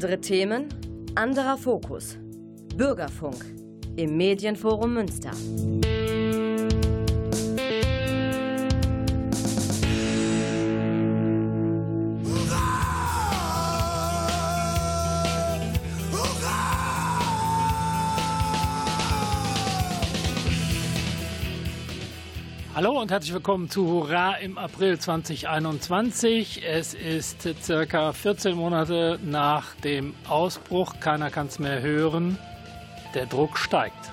Andere Themen, anderer Fokus. Bürgerfunk im Medienforum Münster. Hallo und herzlich willkommen zu Hurra im April 2021. Es ist circa 14 Monate nach dem Ausbruch. Keiner kann es mehr hören. Der Druck steigt.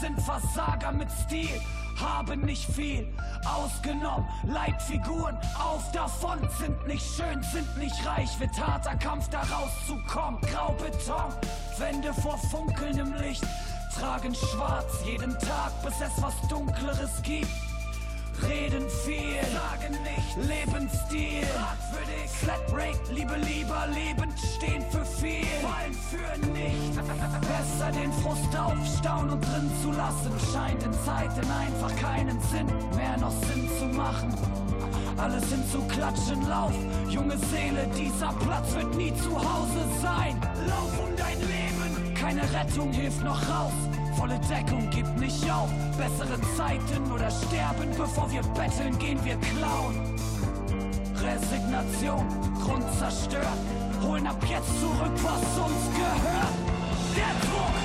Sind Versager mit Stil, haben nicht viel ausgenommen. Leitfiguren auf davon sind nicht schön, sind nicht reich. Wird harter Kampf da rauszukommen. Graubeton, Wände vor funkelndem Licht, tragen schwarz jeden Tag, bis es was Dunkleres gibt. Reden viel, sagen nicht, Lebensstil, fragwürdig, Flatrate, Liebe lieber, lebend stehen für viel, fallen für nicht. Besser den Frust aufstauen und drin zu lassen, scheint in Zeiten einfach keinen Sinn mehr noch Sinn zu machen. Alles hinzuklatschen, lauf, junge Seele, dieser Platz wird nie zu Hause sein. Lauf um dein Leben, keine Rettung hilft noch raus. Volle Deckung gibt nicht auf. Bessere Zeiten oder sterben, bevor wir betteln, gehen wir klauen. Resignation, Grund zerstört. Holen ab jetzt zurück, was uns gehört. Der Druck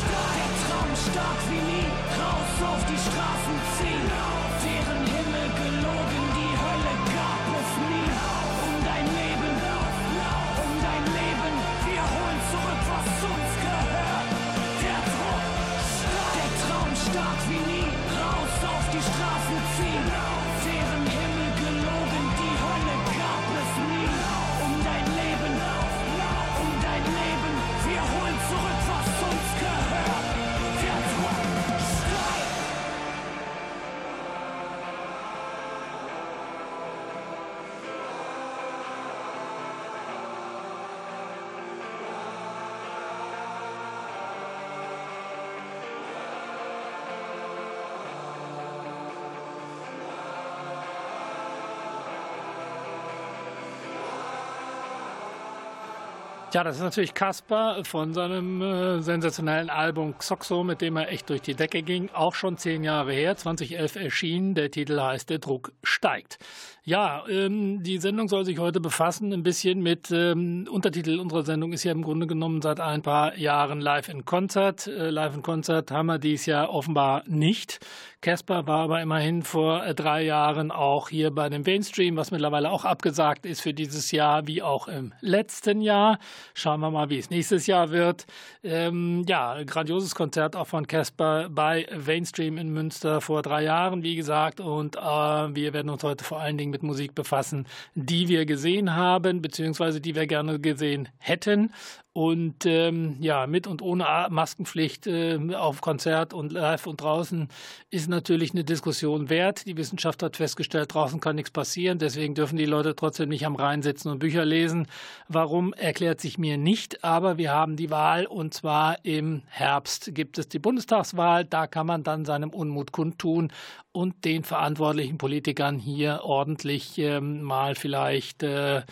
stark, der Traum stark wie nie. Raus auf die Straßen ziehen. Ja, das ist natürlich Kasper von seinem äh, sensationellen Album Xoxo, mit dem er echt durch die Decke ging. Auch schon zehn Jahre her, 2011 erschienen. Der Titel heißt Der Druck steigt. Ja, ähm, die Sendung soll sich heute befassen ein bisschen mit ähm, Untertitel unserer Sendung ist ja im Grunde genommen seit ein paar Jahren Live in Konzert. Äh, Live in Konzert haben wir dies Jahr offenbar nicht. Casper war aber immerhin vor äh, drei Jahren auch hier bei dem Mainstream, was mittlerweile auch abgesagt ist für dieses Jahr, wie auch im letzten Jahr. Schauen wir mal, wie es nächstes Jahr wird. Ähm, ja, grandioses Konzert auch von Casper bei Mainstream in Münster vor drei Jahren, wie gesagt. Und äh, wir werden uns heute vor allen Dingen mit Musik befassen, die wir gesehen haben, beziehungsweise die wir gerne gesehen hätten. Und ähm, ja, mit und ohne Maskenpflicht äh, auf Konzert und live und draußen ist natürlich eine Diskussion wert. Die Wissenschaft hat festgestellt, draußen kann nichts passieren. Deswegen dürfen die Leute trotzdem nicht am Rhein sitzen und Bücher lesen. Warum erklärt sich mir nicht. Aber wir haben die Wahl und zwar im Herbst gibt es die Bundestagswahl. Da kann man dann seinem Unmut kundtun und den verantwortlichen Politikern hier ordentlich ähm, mal vielleicht äh,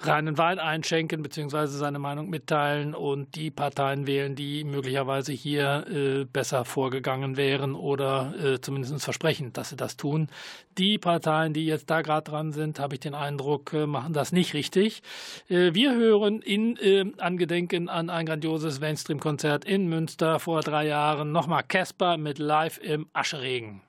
reinen Wein einschenken beziehungsweise seine Meinung mitteilen verurteilen und die Parteien wählen, die möglicherweise hier äh, besser vorgegangen wären oder äh, zumindest versprechen, dass sie das tun. Die Parteien, die jetzt da gerade dran sind, habe ich den Eindruck, äh, machen das nicht richtig. Äh, wir hören in äh, Angedenken an ein grandioses Mainstream-Konzert in Münster vor drei Jahren nochmal Casper mit Live im Ascheregen.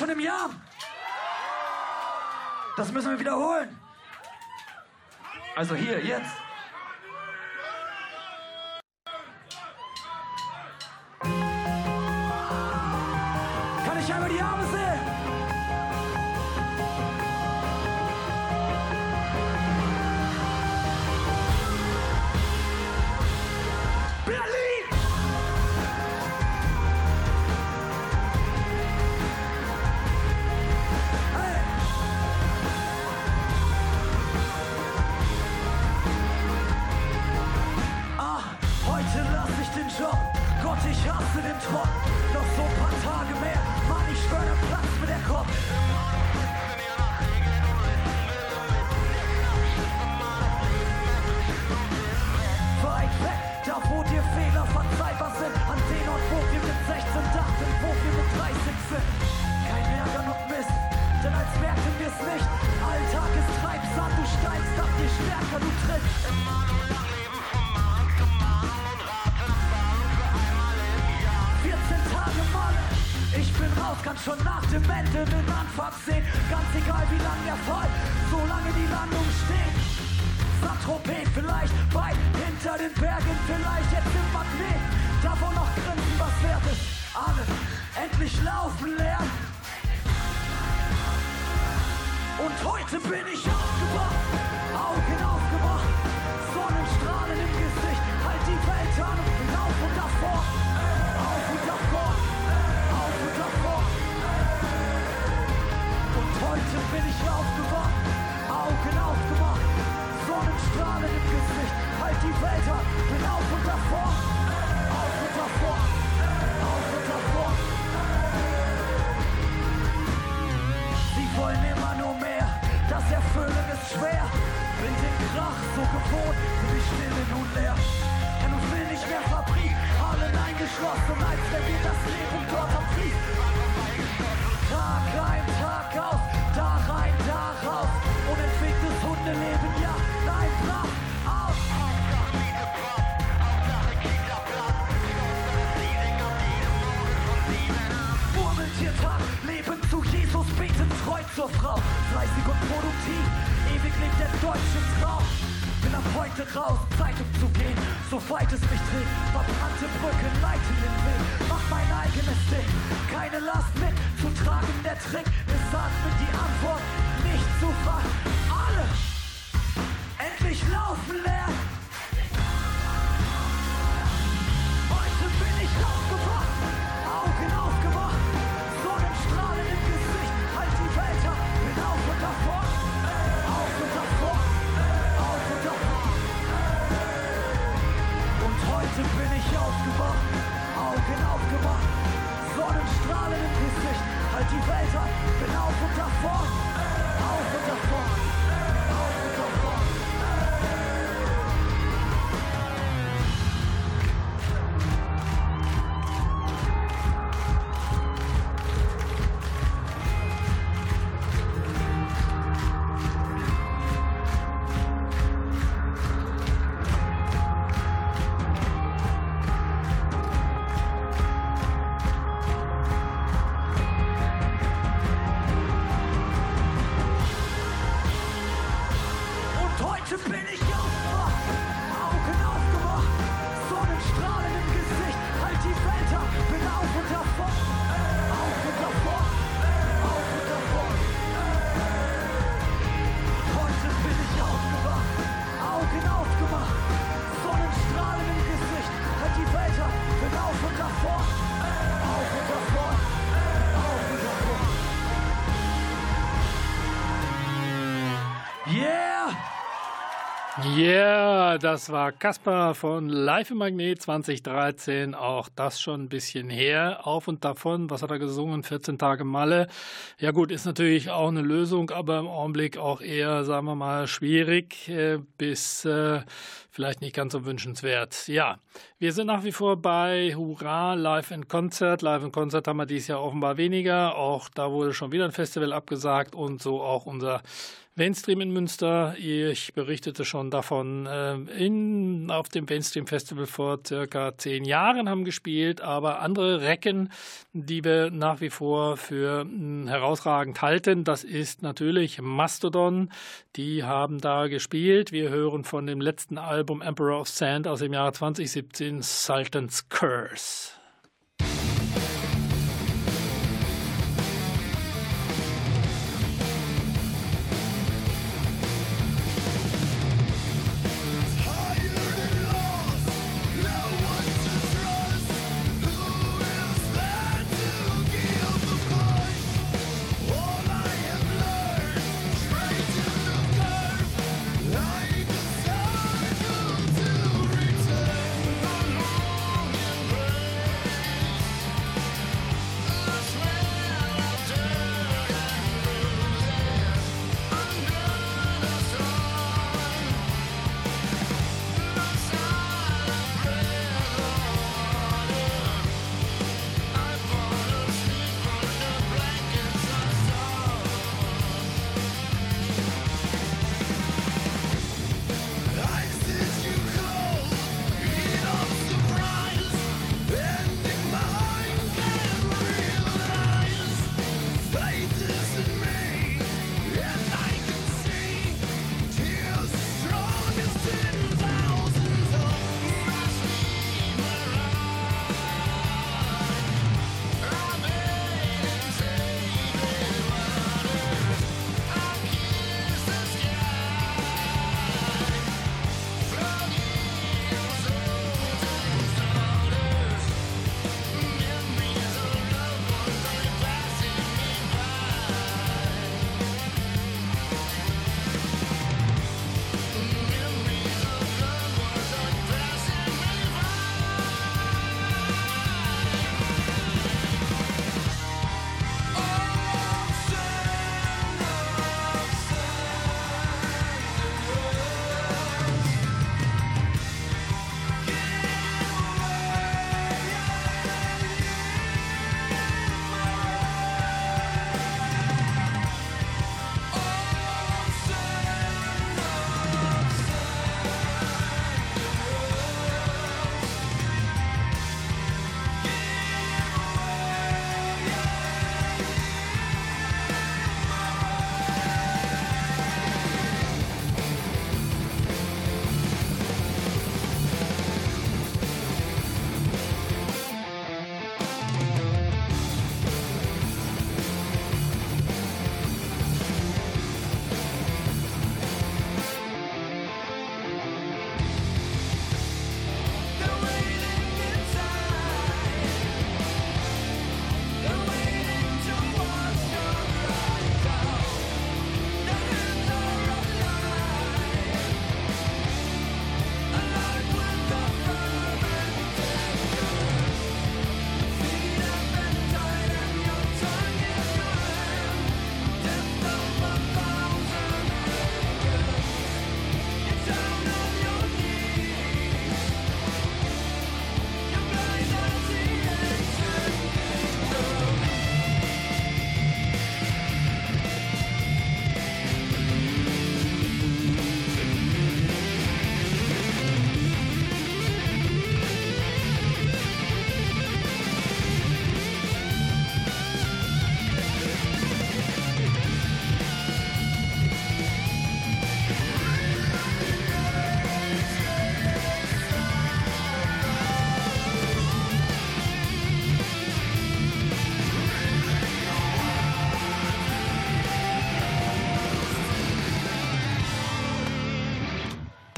Schon im Jahr? Das müssen wir wiederholen. Also hier, jetzt. Kann ich einmal die Arme sehen? Berlin! Allen eingeschlossen, als wenn wir das Leben dort am Fließ. Tag ein, Tag aus, da rein, da raus. Unentwegtes Hundeleben, ja, nein, brav, aus. Murmeltiertag, Leben zu Jesus, beten treu zur Frau. Fleißig und produktiv, ewig lebt der deutsche Traum. Bin ab heute raus, Zeit um zu gehen, so weit es mich trägt. Verbrannte Brücken leiten den Weg, mach mein eigenes Ding. Keine Last mit zu tragen, der Trick ist atmen die Antwort, nicht zu fragen. Alle endlich laufen lernen. Heute bin ich aufgewacht, heute bin ich aufgewacht, Augen aufgemacht, Sonnenstrahlen im Gesicht, halt die Welt ab, bin auf und davor, auf und davor, Yeah, das war Kaspar von Live im Magnet 2013. Auch das schon ein bisschen her. Auf und davon, was hat er gesungen? 14 Tage Malle. Ja gut, ist natürlich auch eine Lösung, aber im Augenblick auch eher, sagen wir mal, schwierig äh, bis äh, vielleicht nicht ganz so wünschenswert. Ja, wir sind nach wie vor bei Hurra, Live in Konzert. Live in Konzert haben wir dieses Jahr offenbar weniger. Auch da wurde schon wieder ein Festival abgesagt und so auch unser Mainstream in Münster. Ich berichtete schon davon. Äh, in, auf dem Mainstream Festival vor circa zehn Jahren haben gespielt, aber andere Recken, die wir nach wie vor für hm, herausragend halten, das ist natürlich Mastodon. Die haben da gespielt. Wir hören von dem letzten Album Emperor of Sand aus dem Jahr 2017 Sultan's Curse.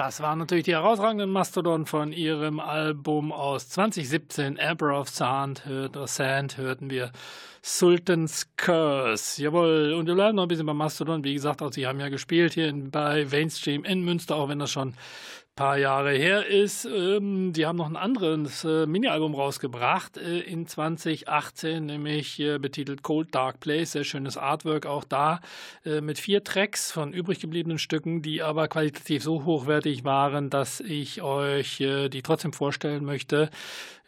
Das waren natürlich die herausragenden Mastodon von ihrem Album aus 2017, Emperor of Sand, hört, Sand, hörten wir Sultan's Curse. Jawohl, und wir bleiben noch ein bisschen bei Mastodon. Wie gesagt, auch sie haben ja gespielt hier bei Mainstream in Münster, auch wenn das schon paar Jahre her ist. Ähm, die haben noch ein anderes äh, Mini-Album rausgebracht äh, in 2018, nämlich äh, betitelt Cold Dark Place. Sehr schönes Artwork auch da äh, mit vier Tracks von übrig gebliebenen Stücken, die aber qualitativ so hochwertig waren, dass ich euch äh, die trotzdem vorstellen möchte.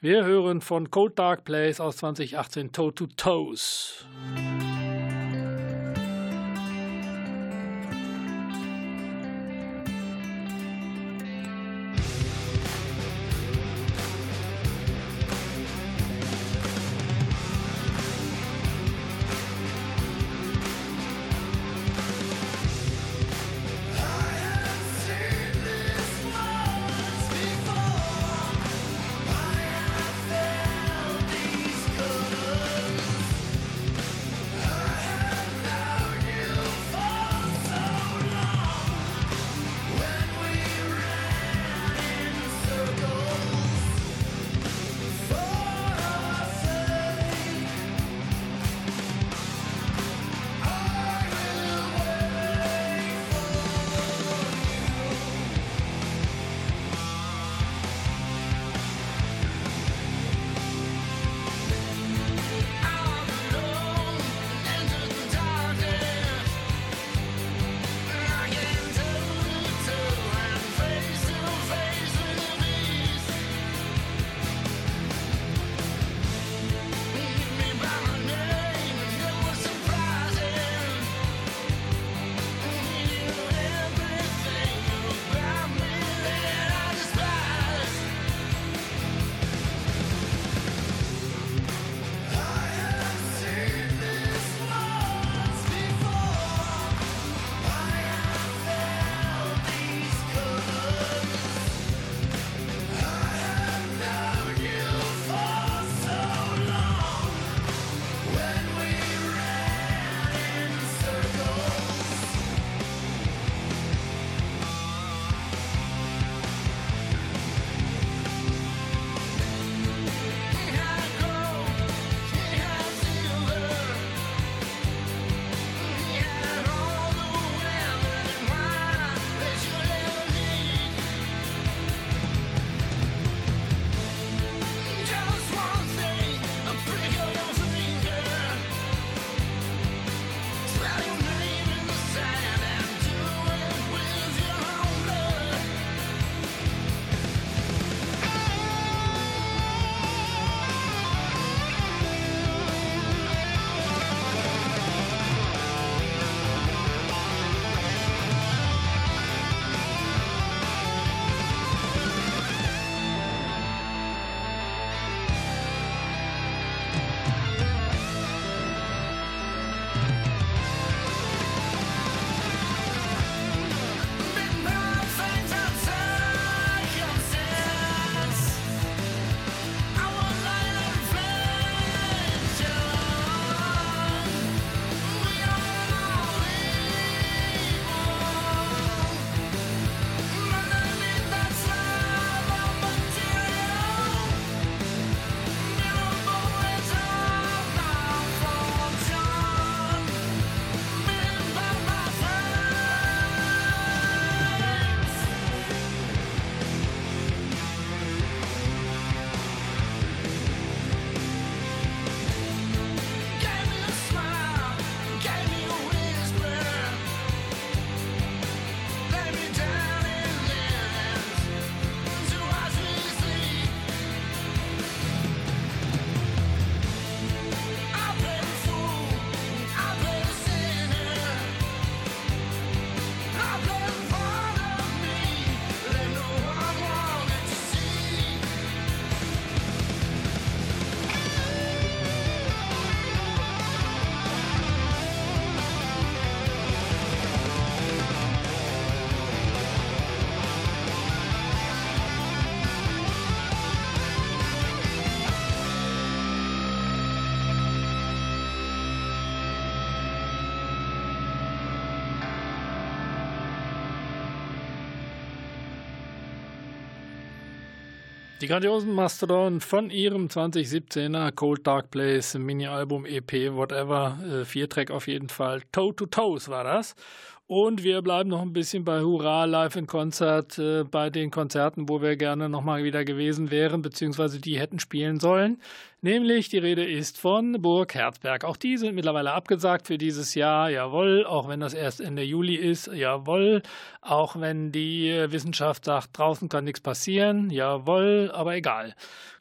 Wir hören von Cold Dark Place aus 2018 Toe to Toes. Die grandiosen Mastodon von ihrem 2017er Cold Dark Place Mini-Album, EP, whatever, äh, vier Track auf jeden Fall. Toe to Toes war das. Und wir bleiben noch ein bisschen bei Hurra Live in Konzert, äh, bei den Konzerten, wo wir gerne nochmal wieder gewesen wären, beziehungsweise die hätten spielen sollen. Nämlich die Rede ist von Burg Herzberg. Auch die sind mittlerweile abgesagt für dieses Jahr. Jawohl, auch wenn das erst Ende Juli ist. Jawohl, auch wenn die Wissenschaft sagt, draußen kann nichts passieren. Jawohl, aber egal.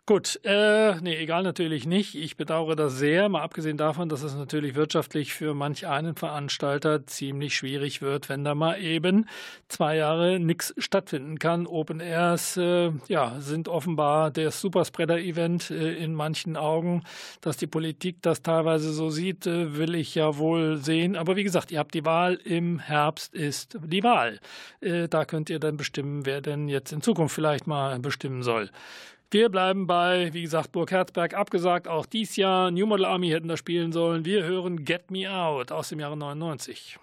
Gut, äh, nee, egal natürlich nicht. Ich bedauere das sehr, mal abgesehen davon, dass es natürlich wirtschaftlich für manch einen Veranstalter ziemlich schwierig wird, wenn da mal eben zwei Jahre nichts stattfinden kann. Open Airs, äh, ja, sind offenbar der Superspreader-Event äh, in manchen Augen. Dass die Politik das teilweise so sieht, äh, will ich ja wohl sehen. Aber wie gesagt, ihr habt die Wahl. Im Herbst ist die Wahl. Äh, da könnt ihr dann bestimmen, wer denn jetzt in Zukunft vielleicht mal bestimmen soll. Wir bleiben bei, wie gesagt, Burg Herzberg abgesagt. Auch dies Jahr New Model Army hätten da spielen sollen. Wir hören Get Me Out aus dem Jahre 99.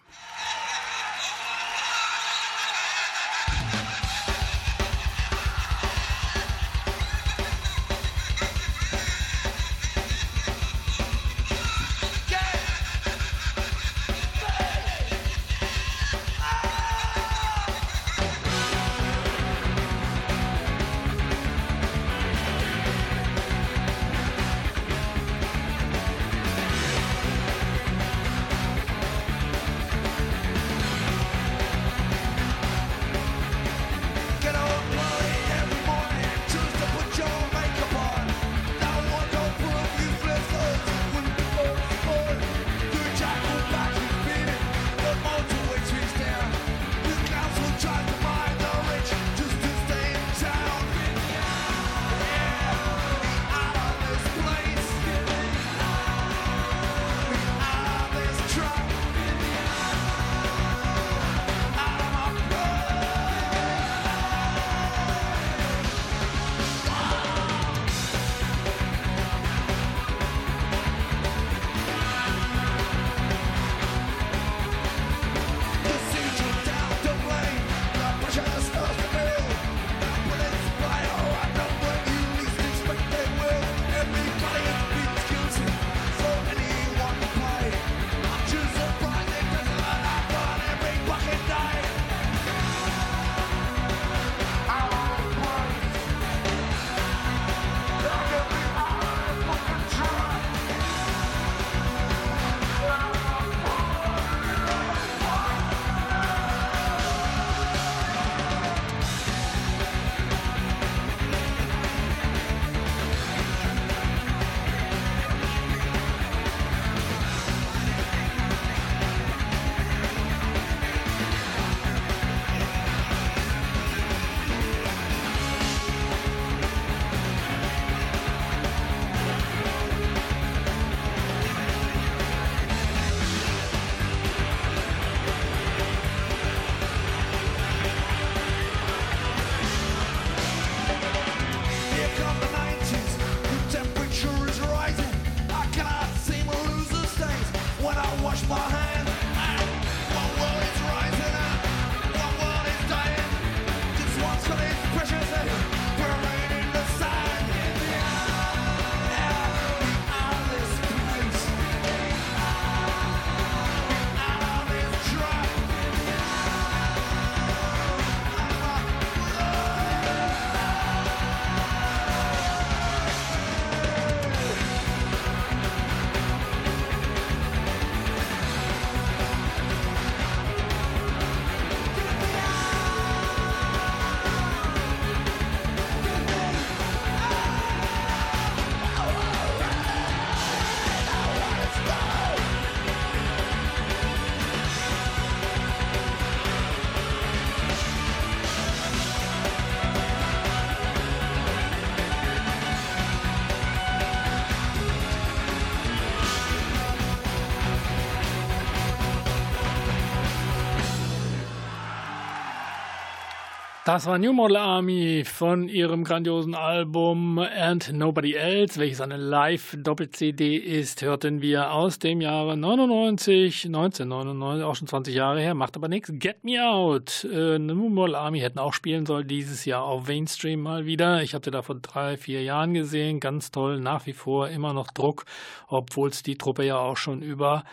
Das war New Model Army von ihrem grandiosen Album And Nobody Else, welches eine Live-Doppel-CD ist, hörten wir aus dem Jahre 99, 1999, auch schon 20 Jahre her, macht aber nichts. Get Me Out. Äh, New Model Army hätten auch spielen sollen dieses Jahr auf Mainstream mal wieder. Ich hatte da vor drei, vier Jahren gesehen, ganz toll, nach wie vor immer noch Druck, obwohl es die Truppe ja auch schon über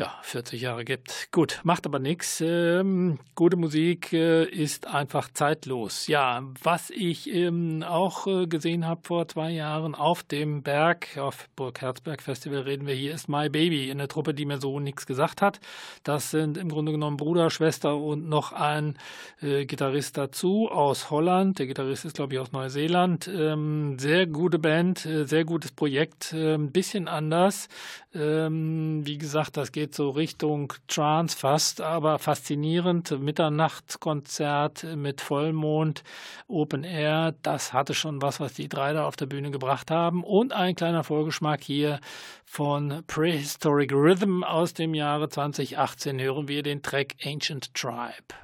ja, 40 Jahre gibt. Gut, macht aber nichts. Ähm, gute Musik äh, ist einfach zeitlos. Ja, was ich ähm, auch äh, gesehen habe vor zwei Jahren auf dem Berg, auf Burg Herzberg Festival reden wir hier, ist My Baby, eine Truppe, die mir so nichts gesagt hat. Das sind im Grunde genommen Bruder, Schwester und noch ein äh, Gitarrist dazu aus Holland. Der Gitarrist ist, glaube ich, aus Neuseeland. Ähm, sehr gute Band, äh, sehr gutes Projekt, äh, ein bisschen anders. Ähm, wie gesagt, das geht so Richtung Trance fast, aber faszinierend. Mitternachtskonzert mit Vollmond, Open Air, das hatte schon was, was die drei da auf der Bühne gebracht haben. Und ein kleiner Vorgeschmack hier von Prehistoric Rhythm aus dem Jahre 2018 hören wir den Track Ancient Tribe.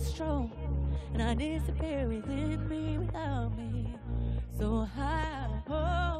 is strong, and I disappear within me without me. So high, oh.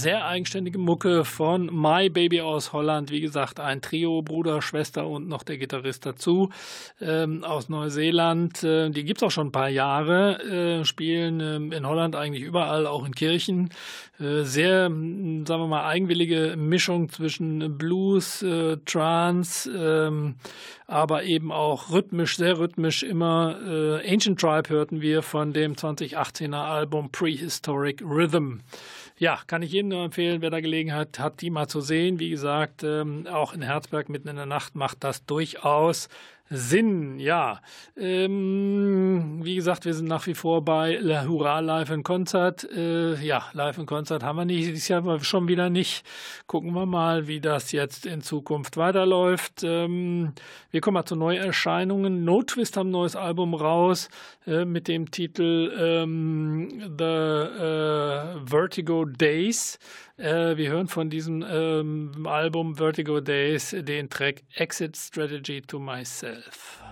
Sehr eigenständige Mucke von My Baby aus Holland. Wie gesagt, ein Trio, Bruder, Schwester und noch der Gitarrist dazu ähm, aus Neuseeland. Äh, die gibt es auch schon ein paar Jahre, äh, spielen äh, in Holland eigentlich überall, auch in Kirchen. Äh, sehr, sagen wir mal, eigenwillige Mischung zwischen Blues, äh, Trance, ähm, aber eben auch rhythmisch, sehr rhythmisch immer. Äh, Ancient Tribe hörten wir von dem 2018er Album Prehistoric Rhythm. Ja, kann ich jedem nur empfehlen, wer da Gelegenheit hat, die mal zu sehen. Wie gesagt, ähm, auch in Herzberg mitten in der Nacht macht das durchaus Sinn, ja. Ähm, wie gesagt, wir sind nach wie vor bei La Hurra Live in Konzert. Äh, ja, Live in Konzert haben wir nicht, dieses Jahr schon wieder nicht. Gucken wir mal, wie das jetzt in Zukunft weiterläuft. Ähm, wir kommen mal zu Neuerscheinungen. No Twist haben ein neues Album raus äh, mit dem Titel ähm, The äh, Vertigo Days. Äh, wir hören von diesem ähm, Album Vertigo Days den Track Exit Strategy to Myself.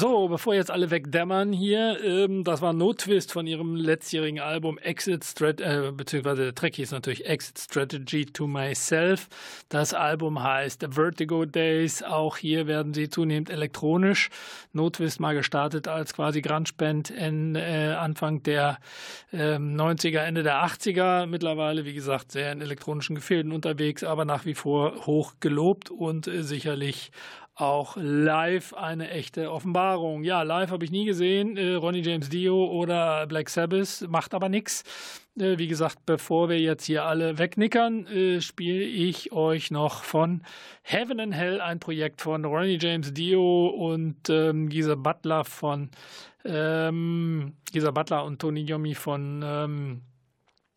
So, bevor jetzt alle wegdämmern hier, ähm, das war No Twist von ihrem letztjährigen Album Exit Strategy, äh, beziehungsweise der Track hieß natürlich Exit Strategy to Myself. Das Album heißt Vertigo Days. Auch hier werden sie zunehmend elektronisch. No Twist mal gestartet als quasi Grunge-Band in äh, Anfang der äh, 90er, Ende der 80er. Mittlerweile, wie gesagt, sehr in elektronischen Gefilden unterwegs, aber nach wie vor hoch gelobt und äh, sicherlich auch live eine echte Offenbarung. Ja, live habe ich nie gesehen. Äh, Ronnie James Dio oder Black Sabbath macht aber nichts. Äh, wie gesagt, bevor wir jetzt hier alle wegnickern, äh, spiele ich euch noch von Heaven and Hell ein Projekt von Ronnie James Dio und ähm, Gisa Butler von ähm, Gisa Butler und Tony Yomi von ähm,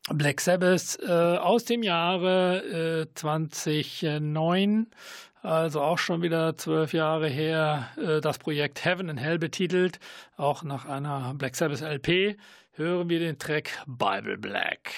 Black Sabbath äh, aus dem Jahre äh, 2009 also auch schon wieder zwölf Jahre her, äh, das Projekt Heaven and Hell betitelt, auch nach einer Black Sabbath LP, hören wir den Track Bible Black.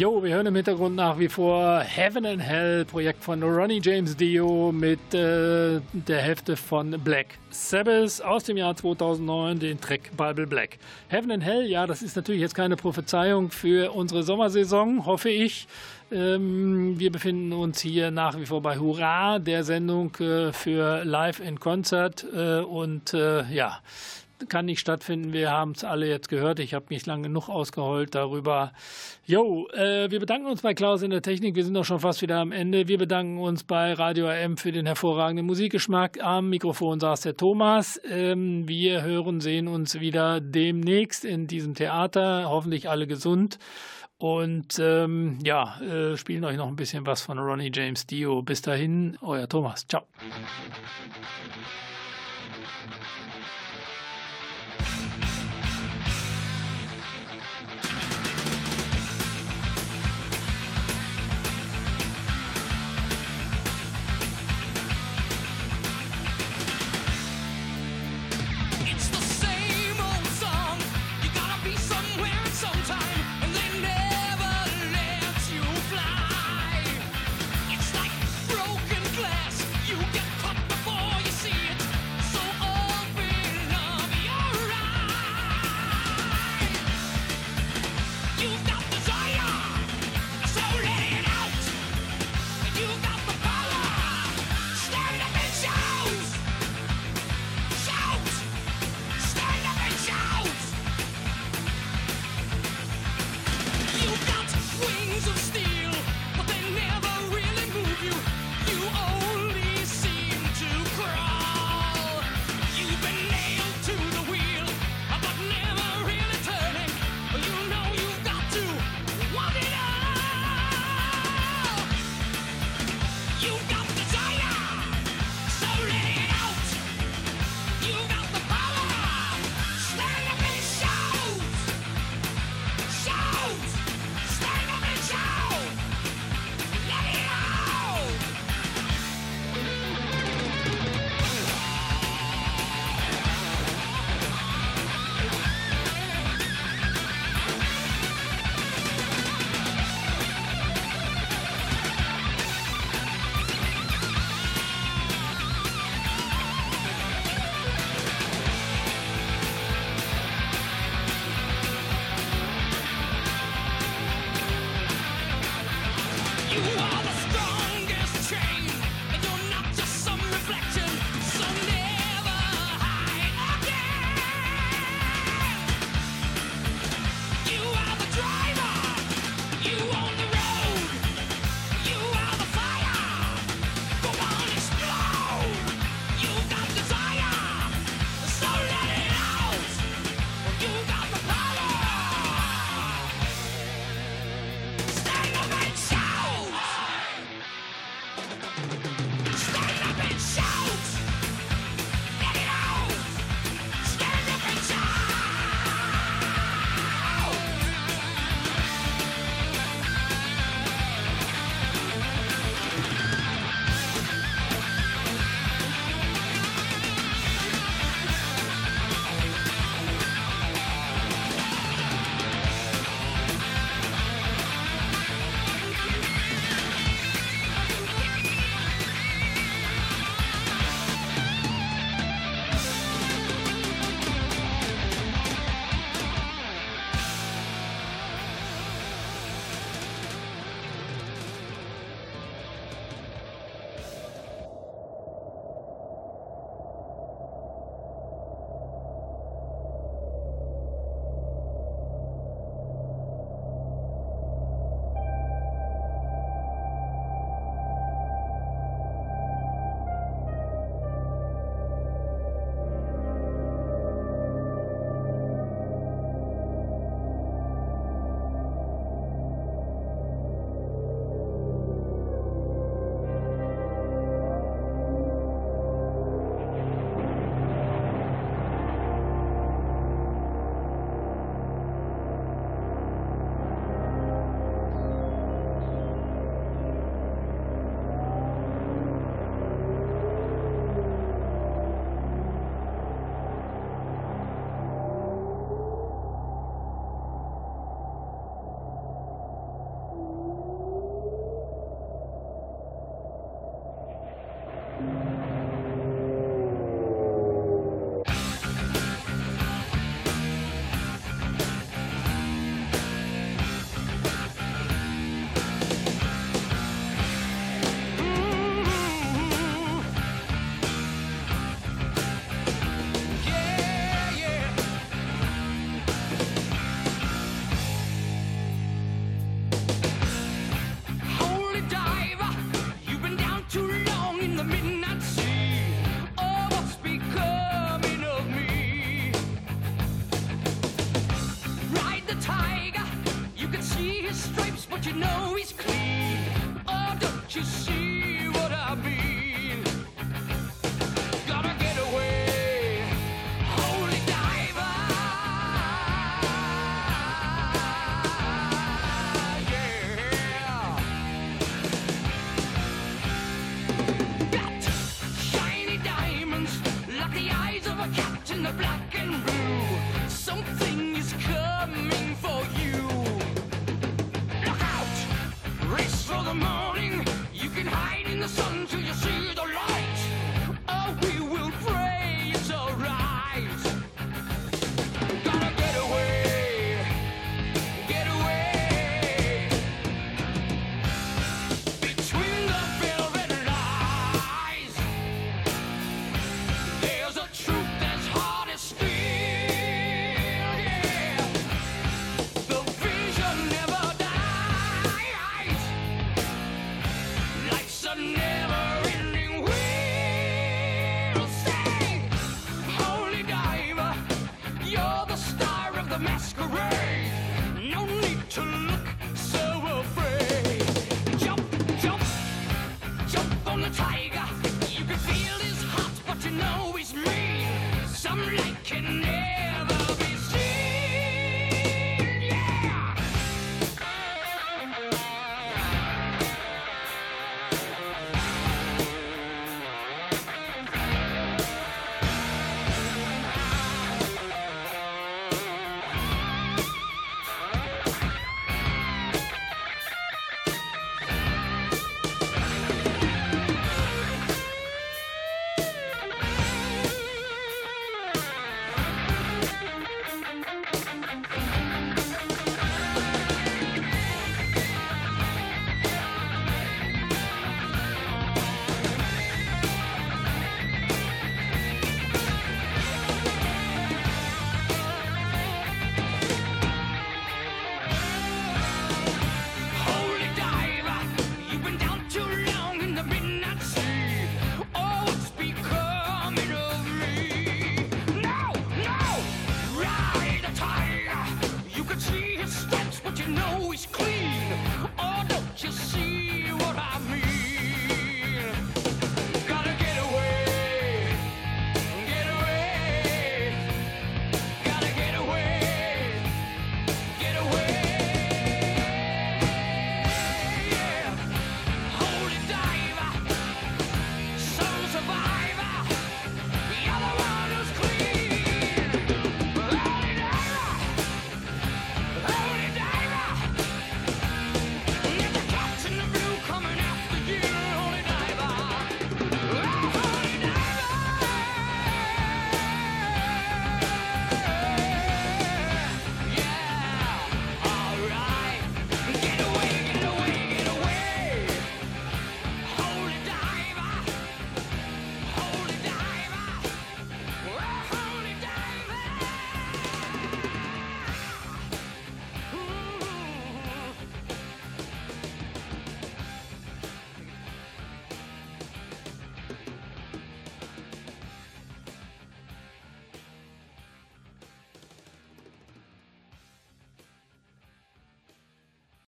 Jo, wir hören im Hintergrund nach wie vor Heaven and Hell, Projekt von Ronnie James Dio mit äh, der Hälfte von Black Sabbath aus dem Jahr 2009, den Track Bible Black. Heaven and Hell, ja, das ist natürlich jetzt keine Prophezeiung für unsere Sommersaison, hoffe ich. Ähm, wir befinden uns hier nach wie vor bei Hurra, der Sendung äh, für Live in Concert äh, und äh, ja, kann nicht stattfinden. Wir haben es alle jetzt gehört. Ich habe mich lang genug ausgeheult darüber. Jo, äh, wir bedanken uns bei Klaus in der Technik. Wir sind auch schon fast wieder am Ende. Wir bedanken uns bei Radio AM für den hervorragenden Musikgeschmack. Am Mikrofon saß der Thomas. Ähm, wir hören, sehen uns wieder demnächst in diesem Theater. Hoffentlich alle gesund. Und ähm, ja, äh, spielen euch noch ein bisschen was von Ronnie James Dio. Bis dahin, euer Thomas. Ciao.